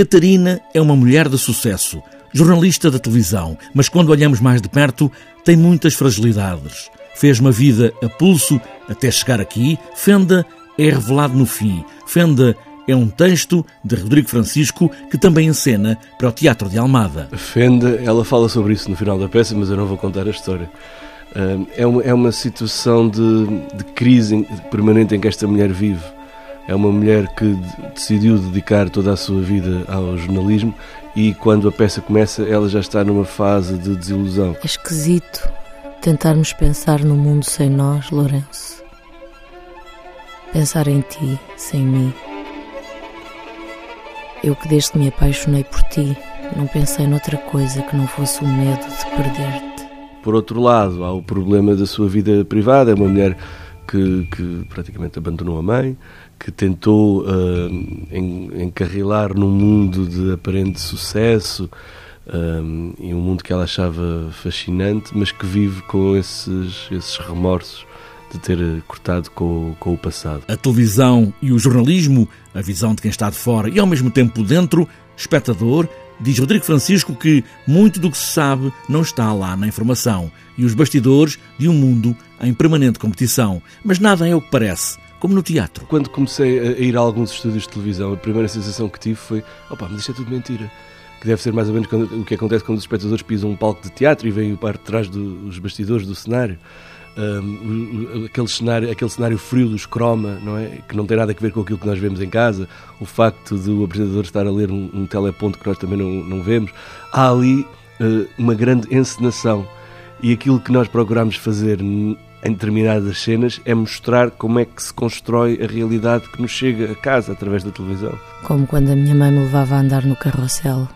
Catarina é uma mulher de sucesso, jornalista da televisão, mas quando olhamos mais de perto, tem muitas fragilidades. Fez uma vida a pulso até chegar aqui. Fenda é revelado no fim. Fenda é um texto de Rodrigo Francisco que também encena para o Teatro de Almada. Fenda, ela fala sobre isso no final da peça, mas eu não vou contar a história. É uma, é uma situação de, de crise permanente em que esta mulher vive. É uma mulher que decidiu dedicar toda a sua vida ao jornalismo e quando a peça começa, ela já está numa fase de desilusão. É esquisito tentarmos pensar no mundo sem nós, Lourenço. Pensar em ti sem mim. Eu que desde que me apaixonei por ti, não pensei noutra coisa que não fosse o medo de perder-te. Por outro lado, há o problema da sua vida privada. É uma mulher que, que praticamente abandonou a mãe, que tentou uh, encarrilar num mundo de aparente sucesso um, e um mundo que ela achava fascinante, mas que vive com esses, esses remorsos de ter cortado com, com o passado. A televisão e o jornalismo, a visão de quem está de fora e ao mesmo tempo dentro, espectador, diz Rodrigo Francisco que muito do que se sabe não está lá na informação e os bastidores de um mundo em permanente competição. Mas nada é o que parece. Como no teatro. Quando comecei a ir a alguns estúdios de televisão, a primeira sensação que tive foi: opa, mas isto é tudo mentira que deve ser mais ou menos o que acontece quando os espectadores pisam um palco de teatro e vêm para trás dos bastidores do cenário. Um, aquele, cenário, aquele cenário frio dos croma, não é? que não tem nada a ver com aquilo que nós vemos em casa, o facto de o apresentador estar a ler um, um teleponto que nós também não, não vemos. Há ali uh, uma grande encenação e aquilo que nós procuramos fazer em determinadas cenas é mostrar como é que se constrói a realidade que nos chega a casa através da televisão. Como quando a minha mãe me levava a andar no carrossel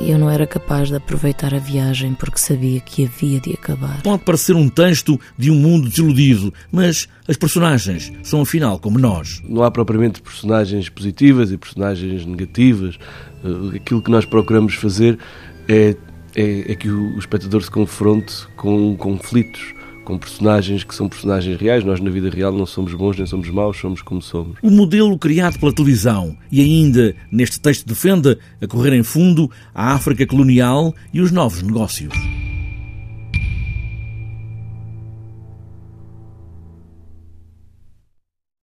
e eu não era capaz de aproveitar a viagem porque sabia que havia de acabar. Pode parecer um texto de um mundo desiludido, mas as personagens são afinal como nós. Não há propriamente personagens positivas e personagens negativas. Eh, aquilo que nós procuramos fazer é, é, é que o espectador se confronte com conflitos com personagens que são personagens reais. Nós, na vida real, não somos bons nem somos maus, somos como somos. O modelo criado pela televisão e ainda, neste texto defende, a correr em fundo, a África colonial e os novos negócios.